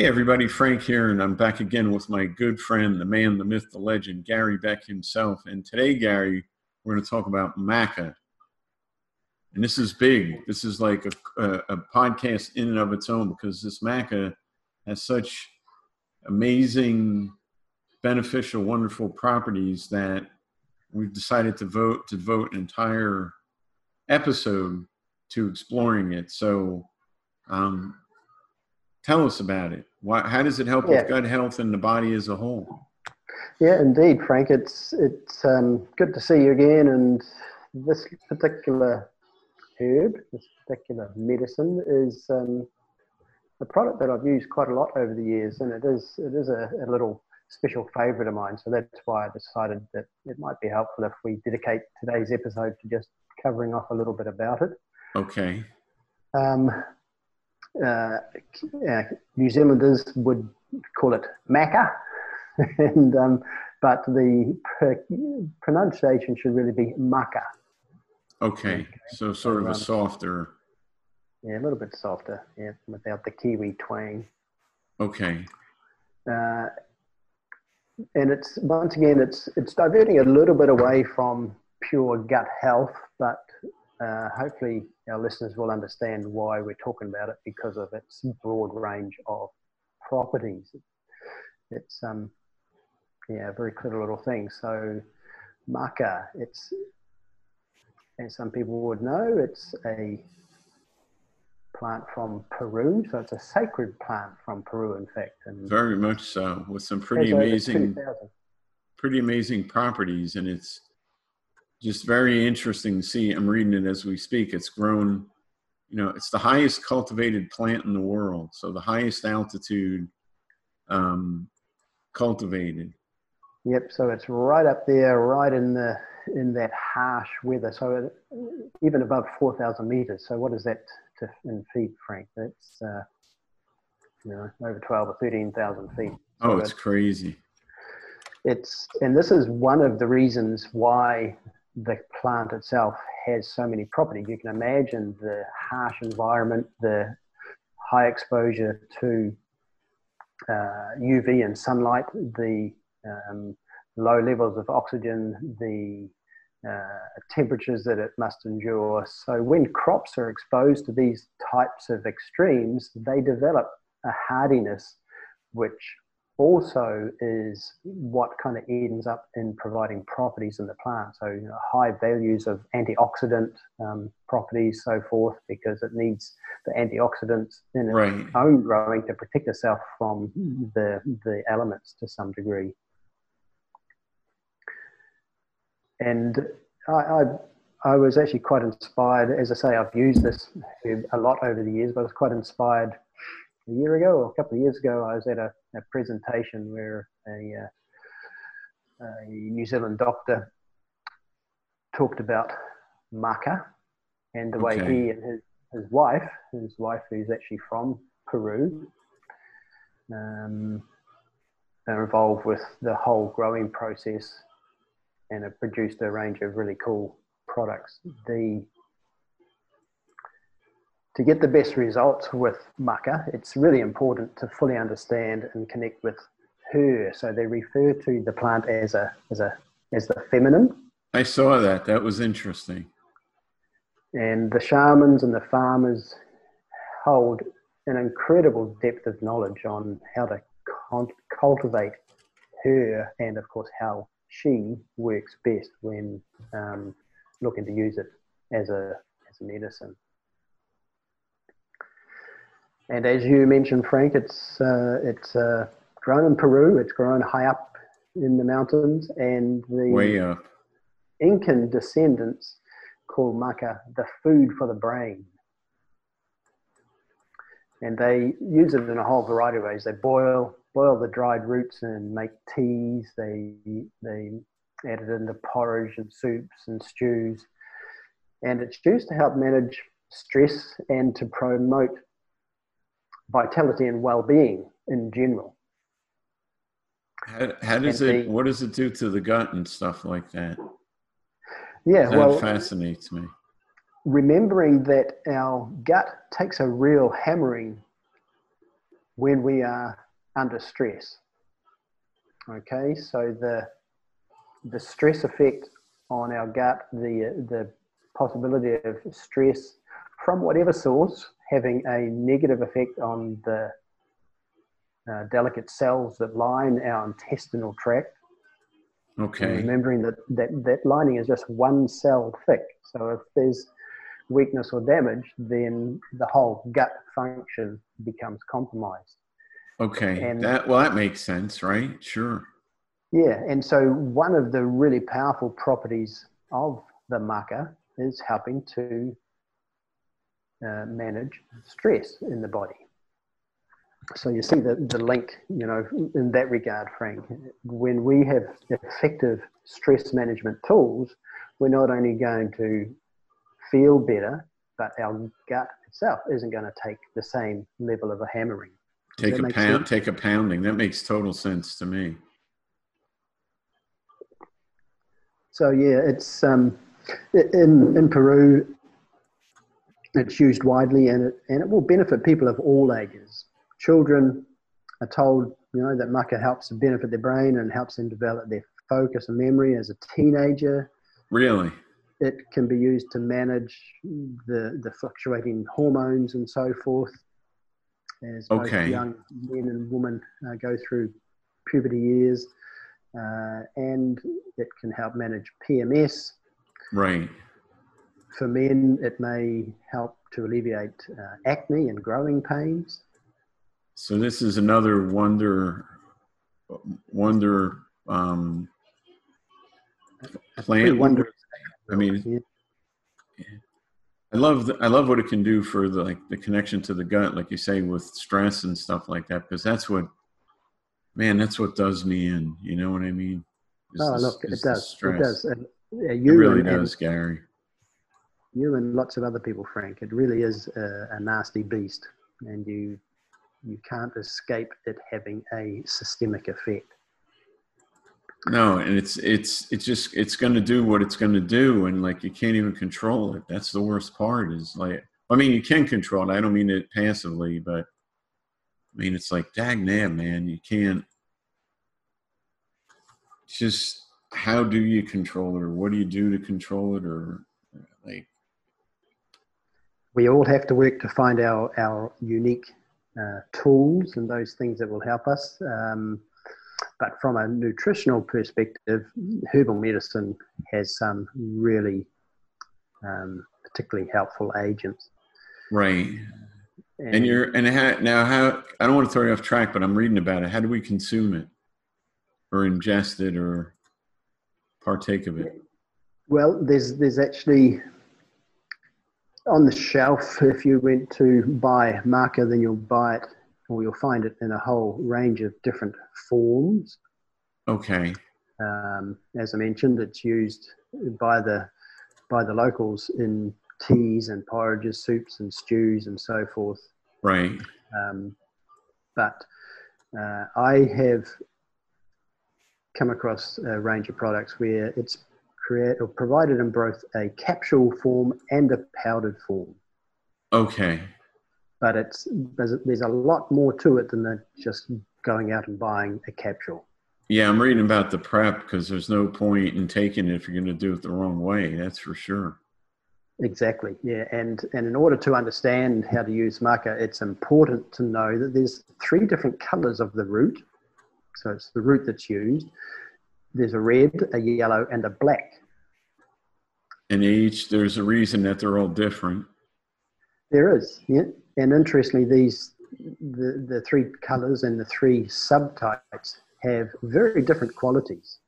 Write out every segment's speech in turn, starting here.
Hey, everybody, Frank here, and I'm back again with my good friend, the man, the myth, the legend, Gary Beck himself. And today, Gary, we're going to talk about maca. And this is big. This is like a, a, a podcast in and of its own because this maca has such amazing, beneficial, wonderful properties that we've decided to vote to devote an entire episode to exploring it. So, um, Tell us about it. Why, how does it help yeah. with gut health and the body as a whole? Yeah, indeed, Frank. It's it's um, good to see you again. And this particular herb, this particular medicine, is um, a product that I've used quite a lot over the years, and it is it is a, a little special favourite of mine. So that's why I decided that it might be helpful if we dedicate today's episode to just covering off a little bit about it. Okay. Um, uh, uh, New Zealanders would call it maca, and um, but the pronunciation should really be maca. Okay, so sort of a softer. Yeah, a little bit softer. Yeah, without the Kiwi twang. Okay. Uh, and it's once again, it's it's diverting a little bit away from pure gut health, uh, hopefully our listeners will understand why we're talking about it because of its broad range of properties. It's um, yeah, a very clever little thing. So maca, it's as some people would know, it's a plant from Peru. So it's a sacred plant from Peru, in fact. And very much so, with some pretty amazing, pretty amazing properties, and it's just very interesting to see. I'm reading it as we speak. It's grown, you know, it's the highest cultivated plant in the world. So the highest altitude um, cultivated. Yep. So it's right up there, right in the in that harsh weather. So it, even above four thousand meters. So what is that to, in feet, Frank? That's uh, you know over twelve or thirteen thousand feet. So oh, it's, it's crazy. It's and this is one of the reasons why the plant itself has so many properties. You can imagine the harsh environment, the high exposure to uh, UV and sunlight, the um, low levels of oxygen, the uh, temperatures that it must endure. So, when crops are exposed to these types of extremes, they develop a hardiness which also is what kind of ends up in providing properties in the plant. So you know, high values of antioxidant um, properties, so forth, because it needs the antioxidants in its right. own growing to protect itself from the the elements to some degree. And I, I, I was actually quite inspired. As I say, I've used this a lot over the years, but I was quite inspired a year ago or a couple of years ago, I was at a, a presentation where a, uh, a, New Zealand doctor talked about maca and the okay. way he and his, his wife, his wife who's actually from Peru, um, are involved with the whole growing process and have produced a range of really cool products. The to get the best results with Maca, it's really important to fully understand and connect with her. So they refer to the plant as a as a as the feminine. I saw that. That was interesting. And the shamans and the farmers hold an incredible depth of knowledge on how to con- cultivate her, and of course how she works best when um, looking to use it as a as a medicine. And as you mentioned, Frank, it's uh, it's uh, grown in Peru. It's grown high up in the mountains, and the. Incan descendants call maca the food for the brain. And they use it in a whole variety of ways. They boil boil the dried roots and make teas. They they add it into porridge and soups and stews. And it's used to help manage stress and to promote vitality and well-being in general. How, how does and it? The, what does it do to the gut and stuff like that? Yeah, that well, fascinates me. Remembering that our gut takes a real hammering when we are under stress. Okay, so the the stress effect on our gut, the the possibility of stress from whatever source having a negative effect on the uh, delicate cells that line our intestinal tract. Okay. And remembering that, that that lining is just one cell thick. So if there's weakness or damage, then the whole gut function becomes compromised. Okay. And that well, that makes sense, right? Sure. Yeah, and so one of the really powerful properties of the maca is helping to uh, manage stress in the body. So you see the, the link, you know, in that regard, Frank. When we have effective stress management tools, we're not only going to feel better, but our gut itself isn't going to take the same level of a hammering. Does take a pound, sense? take a pounding. That makes total sense to me. So yeah, it's um, in in Peru. It's used widely, and it and it will benefit people of all ages. Children are told, you know, that maca helps to benefit their brain and helps them develop their focus and memory as a teenager. Really, it can be used to manage the the fluctuating hormones and so forth. As okay. young men and women uh, go through puberty years uh, and it can help manage PMS. Right. For men, it may help to alleviate uh, acne and growing pains. So this is another wonder, wonder um, plant. Wonder. I mean, yeah. I love the, I love what it can do for the like the connection to the gut, like you say, with stress and stuff like that, because that's what man, that's what does me in. You know what I mean? Is oh, look, it does. It does. And, yeah, you it really and, does, and Gary. You and lots of other people, Frank. It really is a, a nasty beast, and you you can't escape it having a systemic effect. No, and it's it's it's just it's going to do what it's going to do, and like you can't even control it. That's the worst part. Is like I mean, you can control it. I don't mean it passively, but I mean it's like dag nab, man. You can't just how do you control it or what do you do to control it or like we all have to work to find our our unique uh, tools and those things that will help us. Um, but from a nutritional perspective herbal medicine has some really um, particularly helpful agents. Right. And, and you're and how, now how i don't want to throw you off track but i'm reading about it. How do we consume it or ingest it or partake of it? Well, there's there's actually on the shelf. If you went to buy maca, then you'll buy it, or you'll find it in a whole range of different forms. Okay. Um, as I mentioned, it's used by the by the locals in teas and porridges, soups and stews, and so forth. Right. Um, but uh, I have come across a range of products where it's create or provided in both a capsule form and a powdered form. Okay. But it's there's, there's a lot more to it than just going out and buying a capsule. Yeah, I'm reading about the prep because there's no point in taking it if you're going to do it the wrong way. That's for sure. Exactly. Yeah, and and in order to understand how to use maca, it's important to know that there's three different colors of the root so it's the root that's used. There's a red, a yellow, and a black. And each, there's a reason that they're all different. There is, yeah. And interestingly, these the, the three colors and the three subtypes have very different qualities.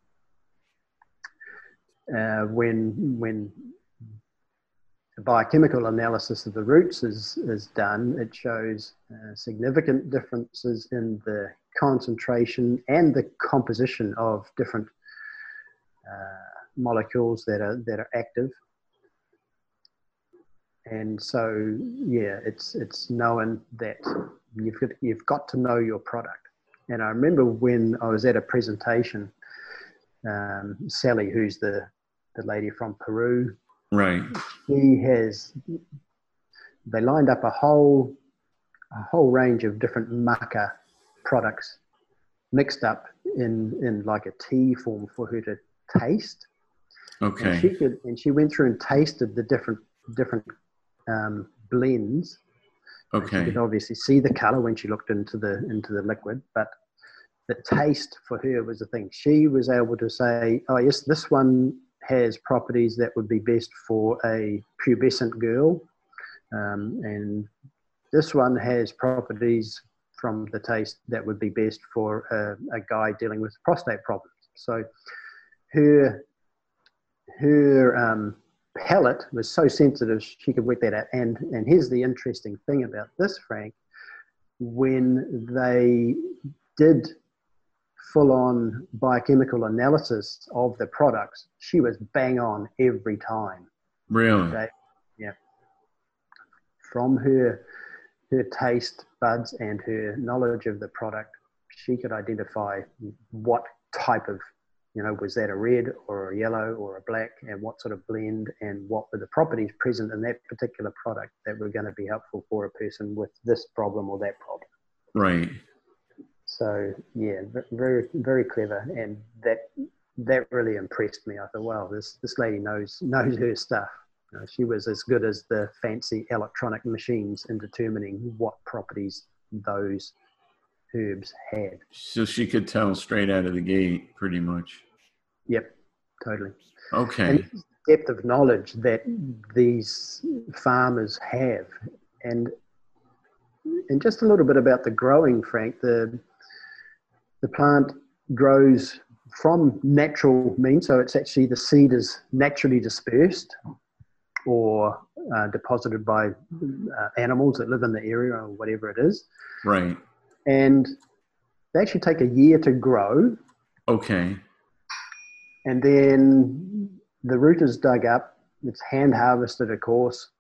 Uh, when when biochemical analysis of the roots is, is done, it shows uh, significant differences in the concentration and the composition of different uh, molecules that are that are active. And so, yeah, it's it's knowing that you've got, you've got to know your product. And I remember when I was at a presentation, um, Sally, who's the the lady from Peru, right? She has. They lined up a whole a whole range of different maca products mixed up in in like a tea form for her to taste. Okay. And she could, and she went through and tasted the different different um, blends. And She Okay. could obviously see the color when she looked into the into the liquid, but the taste for her was the thing. She was able to say, "Oh yes, this one has properties that would be best for a pubescent girl, um, and this one has properties from the taste that would be best for a, a guy dealing with prostate problems." So her her um, palate was so sensitive she could work that out. And and here's the interesting thing about this, Frank. When they did full on biochemical analysis of the products, she was bang on every time. Really? Okay. Yeah. From her her taste buds and her knowledge of the product, she could identify what type of you know was that a red or a yellow or a black and what sort of blend and what were the properties present in that particular product that were going to be helpful for a person with this problem or that problem. Right. So yeah, very very clever, and that that really impressed me. I thought, wow, this this lady knows knows her stuff. You know, she was as good as the fancy electronic machines in determining what properties those herbs had. So she could tell straight out of the gate, pretty much. Yep, totally. Okay. And this is the depth of knowledge that these farmers have, and and just a little bit about the growing, Frank. The the plant grows from natural means, so it's actually the seed is naturally dispersed or uh, deposited by uh, animals that live in the area or whatever it is, Right. and they actually take a year to grow Okay. and then the root is dug up it's hand harvested of course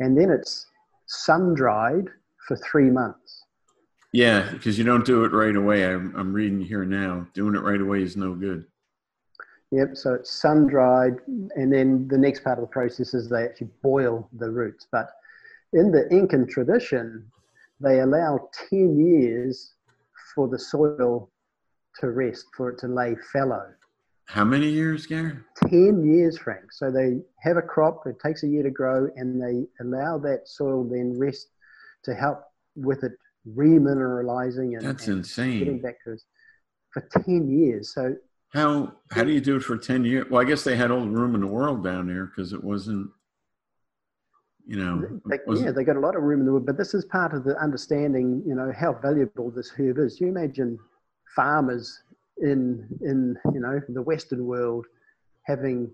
and then it's sun dried for three months Yeah, because you don't do it right away. I'm, I'm reading here now. Doing it right away is no good. yep so it's sun dried and then the next part of the process is they actually boil the roots but in the incan tradition they allow 10 years for the soil to rest for it to lay fallow How many years, Gary? 10 years, Frank. So they have a crop, it takes a year to grow, and they allow that soil then rest to help with it remineralizing and, That's and getting insane. back to for 10 years. So How how do you do it for ten years? Well, I guess they had all the room in the world down there because it wasn't, you know, they, wasn't- yeah, they got a lot of room in the world but this is part of the understanding, you know, how valuable this herb is. You imagine farmers in in you know the Western world having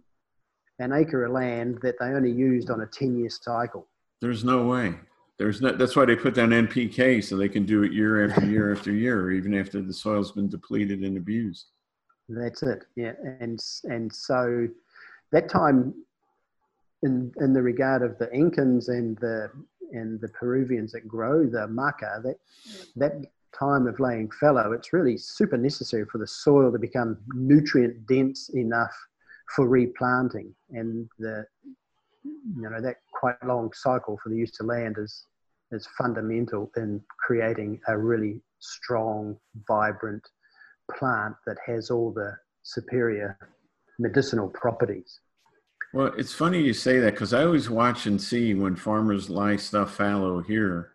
an acre of land that they only used on a 10 year cycle. there's no way. There's no. That's why they put down NPK so they can do it year after year after year, even after the soil's been depleted and abused. That's it. Yeah, and and so that time, in in the regard of the Incans and the and the Peruvians that grow the maca, that that time of laying fallow, it's really super necessary for the soil to become nutrient dense enough for replanting, and the you know that quite long cycle for the use of land is is fundamental in creating a really strong, vibrant plant that has all the superior medicinal properties. Well, it's funny you say that because I always watch and see when farmers lie stuff fallow here,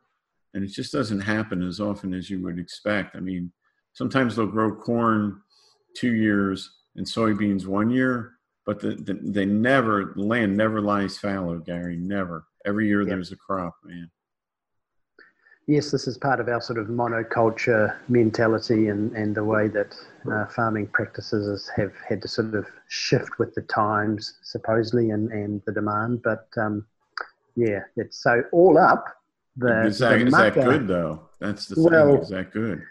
and it just doesn't happen as often as you would expect. I mean, sometimes they'll grow corn two years and soybeans one year, but the, the, they never, the land never lies fallow, Gary, never. Every year there's a crop, man. Yes, this is part of our sort of monoculture mentality and, and the way that uh, farming practices have had to sort of shift with the times, supposedly, and, and the demand. But um, yeah, it's so all up. The, is that, the is that good, though? That's the Well- Is that good?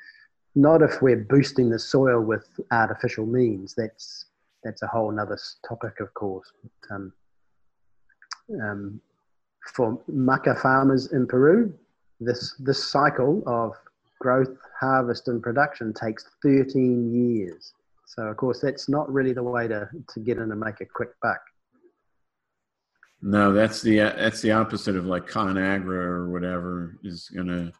Not if we're boosting the soil with artificial means. That's that's a whole nother s- topic, of course. But, um, um, for maca farmers in Peru, this this cycle of growth, harvest, and production takes 13 years. So, of course, that's not really the way to, to get in and make a quick buck. No, that's the that's the opposite of like ConAgra or whatever is gonna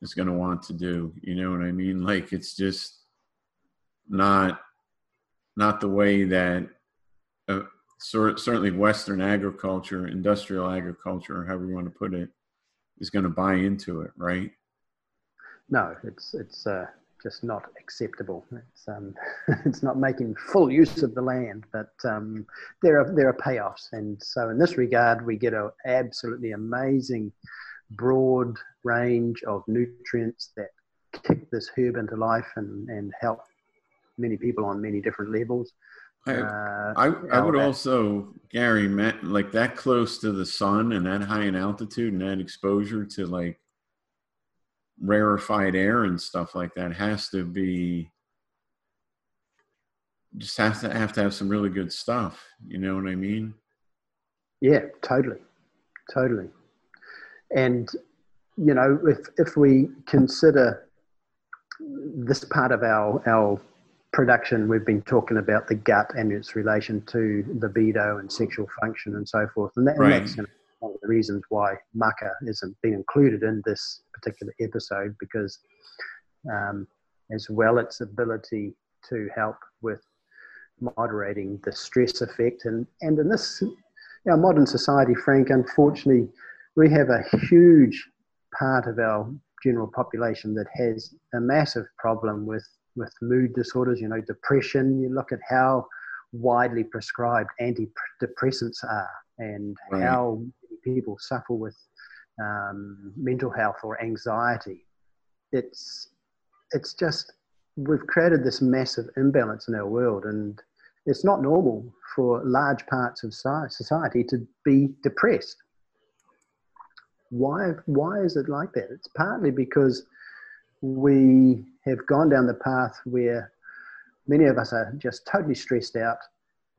is to want to do. You know what I mean? Like it's just not not the way that uh, certainly Western agriculture, industrial agriculture, however you want to put it, is going to buy into it, right? No, it's it's uh, just not acceptable. It's um, it's not making full use of the land, but um, there are there are payoffs, and so in this regard, we get an absolutely amazing broad range of nutrients that kick this herb into life and and help many people on many different levels. I, uh, I, I would also, Gary, Matt, like that close to the sun and that high in altitude and that exposure to like rarefied air and stuff like that has to be just has to have to have some really good stuff. You know what I mean? Yeah, totally, totally. And you know, if if we consider this part of our our production, we've been talking about the gut and its relation to libido and sexual function and so forth, and, that, right. and that's you know, one of the reasons why maca isn't being included in this particular episode because um, as well its ability to help with moderating the stress effect and and in this our modern society frank unfortunately we have a huge part of our general population that has a massive problem with with mood disorders you know depression you look at how widely prescribed antidepressants are and right. how people suffer with um, mental health or anxiety. It's it's just we've created this massive imbalance in our world, and it's not normal for large parts of society to be depressed. Why why is it like that? It's partly because we have gone down the path where many of us are just totally stressed out,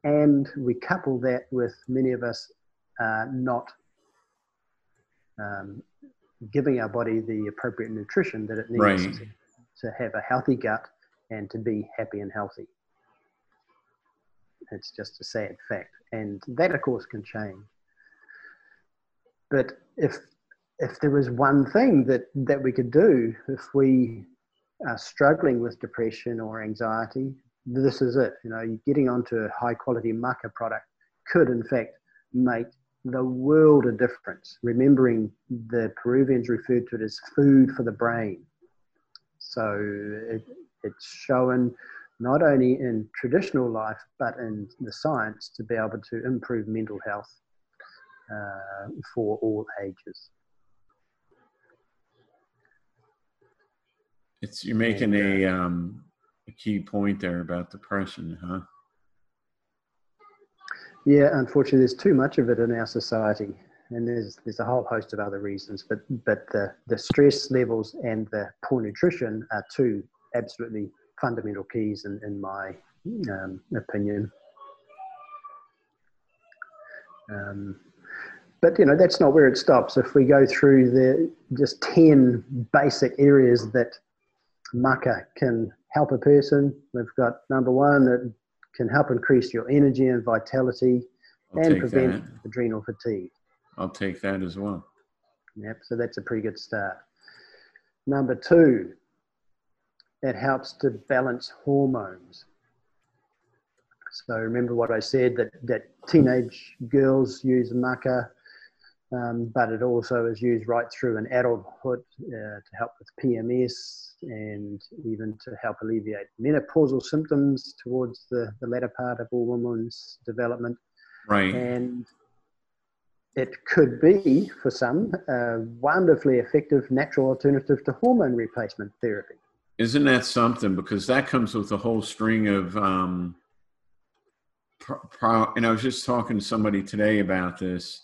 and we couple that with many of us uh, not um, giving our body the appropriate nutrition that it needs right. to, to have a healthy gut and to be happy and healthy. It's just a sad fact. And that, of course, can change. But if if there was one thing that, that we could do, if we are struggling with depression or anxiety, this is it. You know, getting onto a high quality maca product could, in fact, make the world a difference. Remembering the Peruvians referred to it as food for the brain. So it, it's shown not only in traditional life but in the science to be able to improve mental health uh, for all ages. It's you're making a um, a key point there about depression, huh? Yeah, unfortunately, there's too much of it in our society, and there's there's a whole host of other reasons. But but the the stress levels and the poor nutrition are two absolutely fundamental keys in in my um, opinion. Um, but you know that's not where it stops. If we go through the just ten basic areas that maca can help a person, we've got number one that can help increase your energy and vitality I'll and prevent that. adrenal fatigue. I'll take that as well. Yep, so that's a pretty good start. Number two, it helps to balance hormones. So remember what I said that, that teenage girls use maca um, but it also is used right through in adulthood uh, to help with PMS and even to help alleviate menopausal symptoms towards the, the latter part of a woman's development. Right. And it could be, for some, a wonderfully effective natural alternative to hormone replacement therapy. Isn't that something? Because that comes with a whole string of. Um, pro- pro- and I was just talking to somebody today about this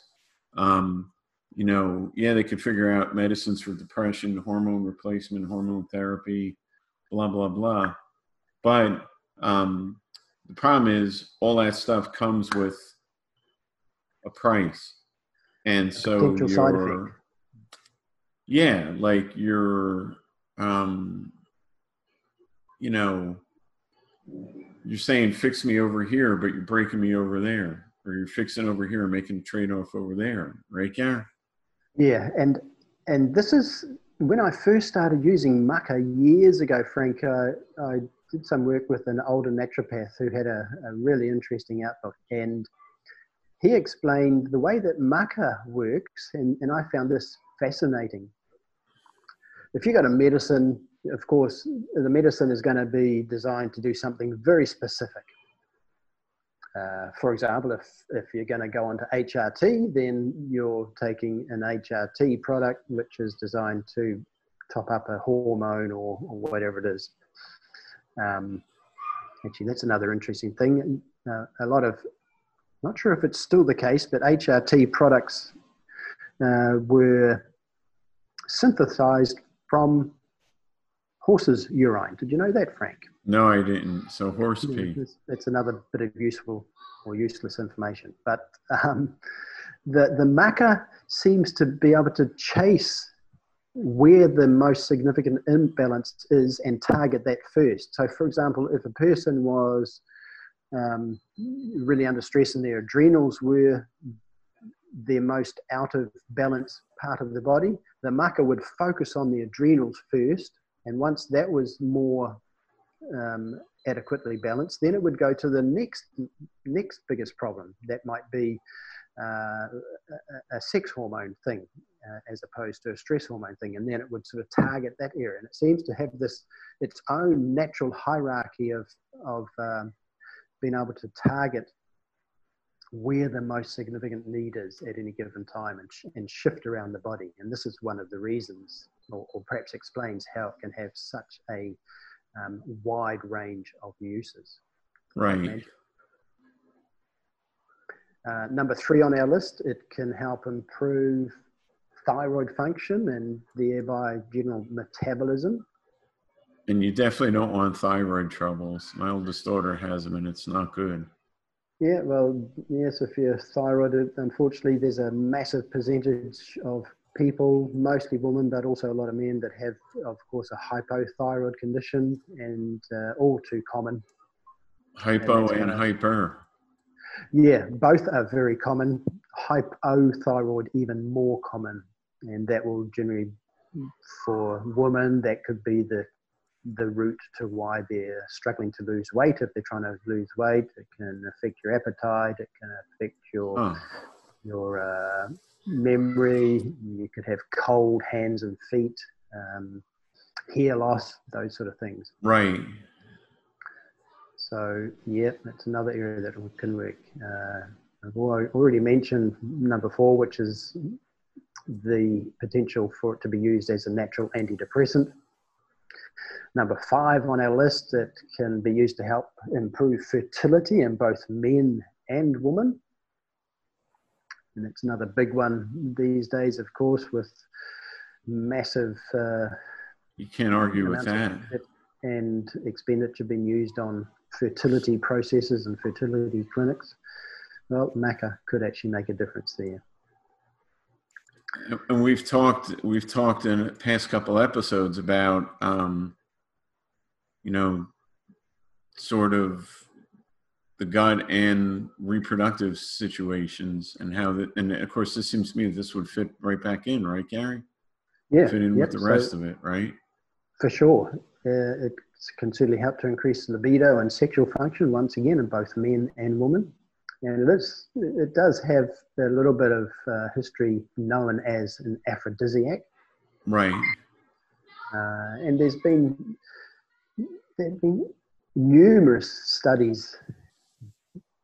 um, you know, yeah, they could figure out medicines for depression, hormone replacement, hormone therapy, blah blah blah. But um, the problem is, all that stuff comes with a price, and so you're, yeah, like you're, um, you know, you're saying fix me over here, but you're breaking me over there or you're fixing over here making a trade off over there, right, Gary? Yeah, and and this is when I first started using Maca years ago, Frank, uh, I did some work with an older naturopath who had a, a really interesting outlook. And he explained the way that Maca works, and, and I found this fascinating. If you got a medicine, of course, the medicine is going to be designed to do something very specific. Uh, for example, if, if you're going to go onto HRT, then you're taking an HRT product which is designed to top up a hormone or, or whatever it is. Um, actually, that's another interesting thing. Uh, a lot of, not sure if it's still the case, but HRT products uh, were synthesized from horse's urine. Did you know that, Frank? No, I didn't. So horse pee—it's another bit of useful or useless information. But um, the the maca seems to be able to chase where the most significant imbalance is and target that first. So, for example, if a person was um, really under stress and their adrenals were their most out of balance part of the body, the maca would focus on the adrenals first. And once that was more um, adequately balanced, then it would go to the next next biggest problem. That might be uh, a, sex hormone thing, uh, as opposed to a stress hormone thing, and then it would sort of target that area. And it seems to have this its own natural hierarchy of of um, being able to target where the most significant need is at any given time and, sh- and shift around the body. And this is one of the reasons, or, or perhaps explains how it can have such a um, wide range of uses. Right. Uh, number three on our list, it can help improve thyroid function and thereby general metabolism. And you definitely don't want thyroid troubles. My oldest daughter has them, and it's not good. Yeah, well, yes, if you're thyroid, unfortunately, there's a massive percentage of people, mostly women, but also a lot of men that have, of course, a hypothyroid condition, and uh, all too common. Hypo and, and hyper. Yeah, both are very common. Hypothyroid even more common, and that will generally, for women, that could be the the route to why they're struggling to lose weight. If they're trying to lose weight, it can affect your appetite. It can affect your oh. your uh, memory. You could have cold hands and feet, um, hair loss, those sort of things. Right. So, yeah, that's another area that can work. Uh, I've already mentioned number four, which is the potential for it to be used as a natural antidepressant. Number five on our list, that can be used to help improve fertility in both men and women and it's another big one these days, of course, with massive. Uh, you can't argue with that. And expenditure being used on fertility processes and fertility clinics. Well, Maca could actually make a difference there. And we've talked, we've talked in the past couple episodes about, um, you know, sort of the gut and reproductive situations and how that and of course this seems to me that this would fit right back in right gary? Yeah fit in yep. with the rest so, of it right? For sure. Uh, it can certainly help to increase libido and sexual function once again in both men and women. And it is it does have a little bit of uh, history known as an aphrodisiac. Right. Uh, and there's been there have been numerous studies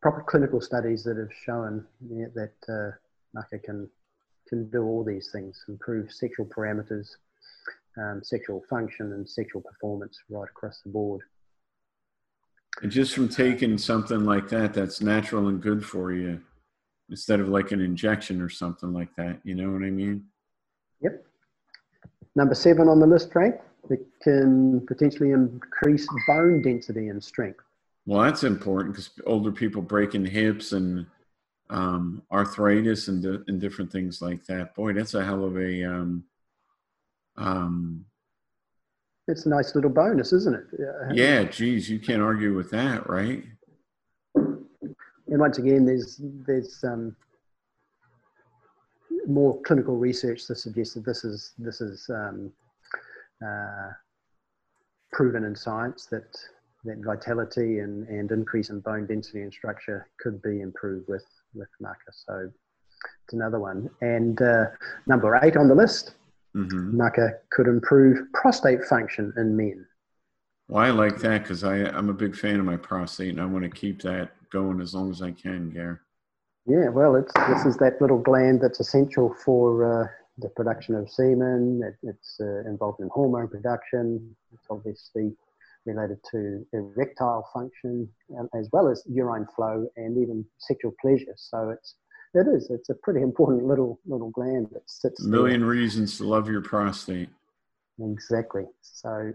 proper clinical studies that have shown yeah, that uh, Maca can can do all these things, improve sexual parameters, um, sexual function, and sexual performance right across the board. And just from taking something like that, that's natural and good for you, instead of like an injection or something like that. You know what I mean? Yep. Number seven on the list, Frank. It can potentially increase bone density and strength. Well, that's important because older people breaking hips and um, arthritis and, and different things like that. Boy, that's a hell of a. Um, um, it's a nice little bonus, isn't it? Yeah, geez, you can't argue with that, right? And once again, there's there's um, more clinical research that suggests that this is this is um, uh, proven in science that that vitality and, and increase in bone density and structure could be improved with with maca. So it's another one. And uh, number eight on the list, mm-hmm. maca could improve prostate function in men. Well, I like that because I'm a big fan of my prostate and I want to keep that going as long as I can, Gary. Yeah, well, it's this is that little gland that's essential for uh, the production of semen. It, it's uh, involved in hormone production. It's obviously related to erectile function as well as urine flow and even sexual pleasure. So it's it is it's a pretty important little little gland that sits. A million there. reasons to love your prostate. Exactly. So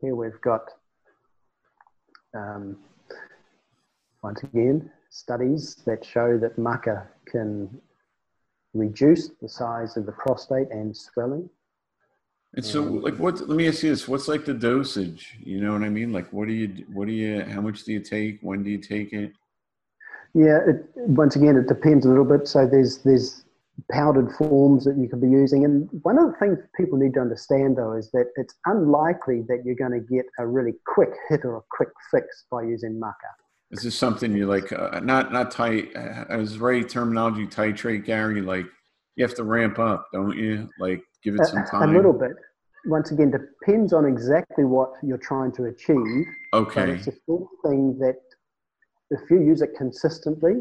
here we've got um, once again studies that show that maca can reduce the size of the prostate and swelling. And so, like, what? Let me ask you this: What's like the dosage? You know what I mean? Like, what do you? What do you? How much do you take? When do you take it? Yeah, it, once again, it depends a little bit. So there's there's powdered forms that you could be using, and one of the things people need to understand though is that it's unlikely that you're going to get a really quick hit or a quick fix by using maca. Is this something you like? Uh, not not tight. Uh, as right terminology, titrate, Gary. Like you have to ramp up, don't you? Like give it some time. A, little bit. Once again, depends on exactly what you're trying to achieve. Okay. But it's a sort of thing that if you use it consistently,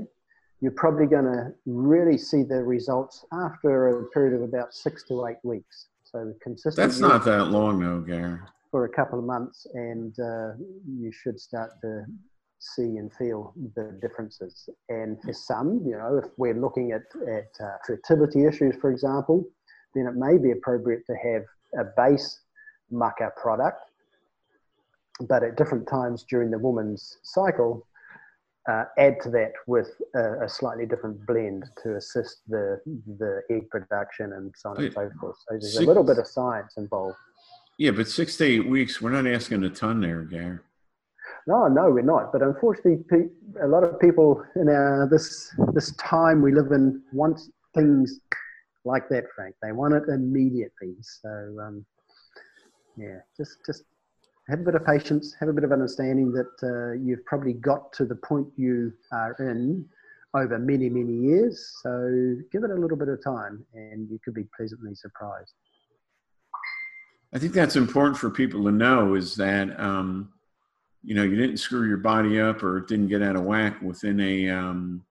you're probably going to really see the results after a period of about six to eight weeks. So consistent. That's not that long, though, Gary. For a couple of months, and uh, you should start to see and feel the differences. And for some, you know, if we're looking at, at uh, fertility issues, for example, then it may be appropriate to have a base maca product, but at different times during the woman's cycle, uh, add to that with a, a, slightly different blend to assist the the egg production and so on and so forth. So there's a little bit of science involved. Yeah, but six to eight weeks, we're not asking a ton there, Gary. No, no, we're not. But unfortunately, a lot of people in our this this time we live in want things like that, Frank. They want it immediately. So, um, yeah, just just have a bit of patience, have a bit of understanding that uh, you've probably got to the point you are in over many, many years. So give it a little bit of time and you could be pleasantly surprised. I think that's important for people to know is that um, you know you didn't screw your body up or it didn't get out of whack within a um,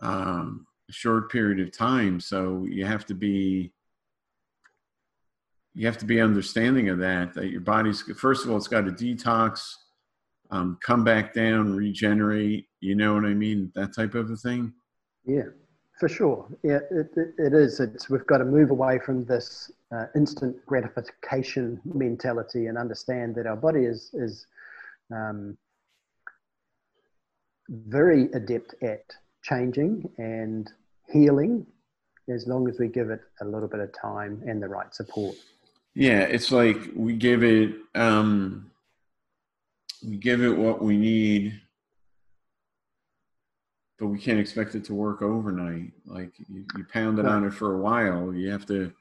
um, short period of time. So you have to be you have to be understanding of that that your body's first of all it's got to detox um, come back down regenerate you know what i mean? That type of a thing. Yeah for sure. Yeah it, it, it is. It's we've got to move away from this uh, instant gratification mentality and understand that our body is is um, very adept at changing and healing as long as we give it a little bit of time and the right support. Yeah, it's like we give it um, we give it what we need, but we can't expect it to work overnight. Like you, you pound it on it for a while, you have to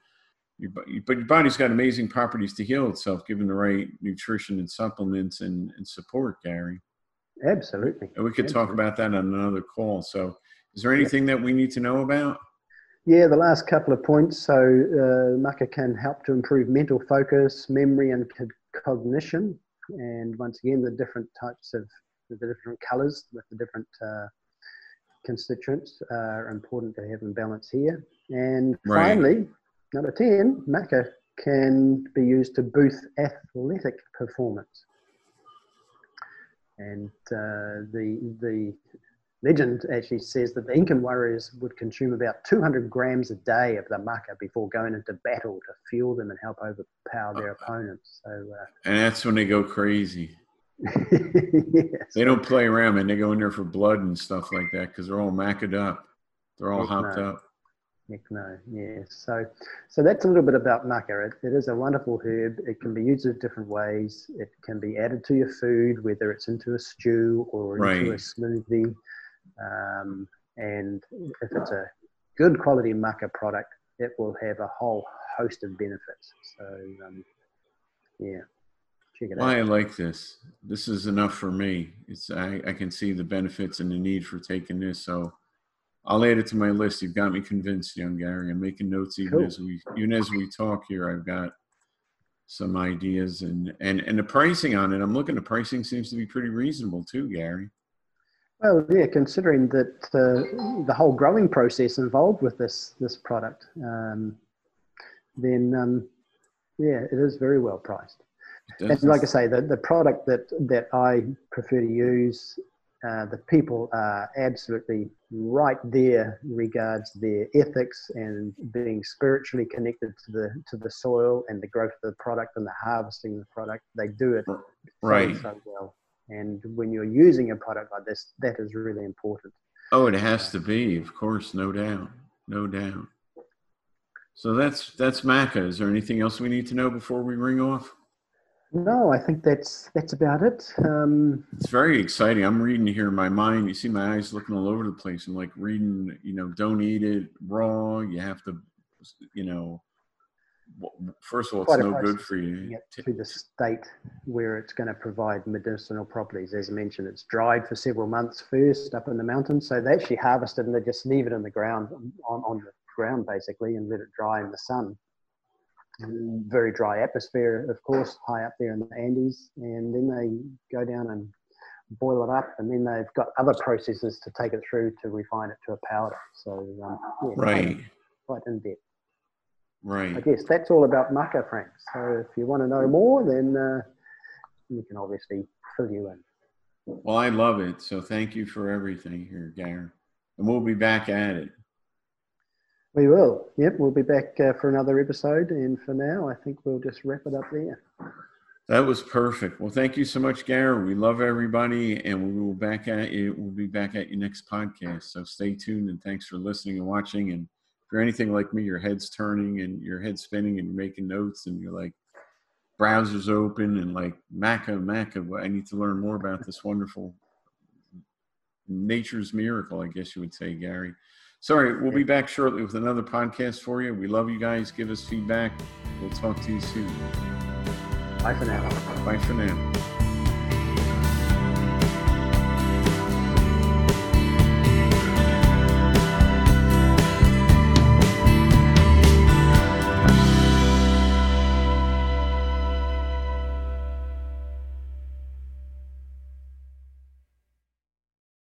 your, but your body's got amazing properties to heal itself given the right nutrition and supplements and, and support, Gary. Absolutely. And we could Absolutely. talk about that on another call. So, is there anything that we need to know about? Yeah, the last couple of points. So, uh, maca can help to improve mental focus, memory, and cognition. And once again, the different types of the different colors with the different uh, constituents are important to have in balance here. And right. finally, Number 10, maca can be used to boost athletic performance. And uh, the, the legend actually says that the Incan warriors would consume about 200 grams a day of the maca before going into battle to fuel them and help overpower their opponents. So, uh, and that's when they go crazy. yes. They don't play around, and they go in there for blood and stuff like that because they're all maced up. They're all hopped no. up. Heck no, yes. So, so that's a little bit about maca. It, it is a wonderful herb. It can be used in different ways. It can be added to your food, whether it's into a stew or right. into a smoothie. Um, and if it's a good quality maca product, it will have a whole host of benefits. So, um, Yeah, check it Why I like this. This is enough for me. It's I, I can see the benefits and the need for taking this. So I'll add it to my list. You've got me convinced, young Gary. I'm making notes even Cool. as we even as we talk here. I've got some ideas and and and the pricing on it. I'm looking. The pricing seems to be pretty reasonable too, Gary. Well, yeah, considering that uh, the whole growing process involved with this this product, um, then um, yeah, it is very well priced. And like I say, the, the product that that I prefer to use, uh, the people are absolutely right there regards their ethics and being spiritually connected to the to the soil and the growth of the product and the harvesting of the product. They do it so, right. so well. And when you're using a product like this, that is really important. Oh, it has to be, of course, no doubt, no doubt. So that's that's Maca. Is there anything else we need to know before we ring off? No, I think that's that's about it. Um, It's very exciting. I'm reading here in my mind. You see my eyes looking all over the place. I'm like reading, you know, don't eat it raw. You have to, you know, first of all, it's no good for you. to the state where it's going to provide medicinal properties. As I mentioned, it's dried for several months first up in the mountains. So they actually harvest it and they just leave it in the ground on, on the ground basically and let it dry in the sun. Very dry atmosphere, of course, high up there in the Andes. And then they go down and boil it up, and then they've got other processes to take it through to refine it to a powder. So, um, yeah, Right, quite in depth. Right. I guess that's all about maca, Frank. So if you want to know more, then uh, we can obviously fill you in. Well, I love it. So thank you for everything here, Gary. And we'll be back at it. We will. Yep, we'll be back uh, for another episode. And for now, I think we'll just wrap it up there. That was perfect. Well, thank you so much, Gary. We love everybody, and we will back at you. We'll be back at you next podcast. So stay tuned, and thanks for listening and watching. And if you're anything like me, your head's turning and your head's spinning, and you're making notes, and you're like, browsers open, and like Maca, Maca. I need to learn more about this wonderful nature's miracle, I guess you would say, Gary. Sorry, we'll be back shortly with another podcast for you. We love you guys. Give us feedback. We'll talk to you soon. Bye for now. Bye for now.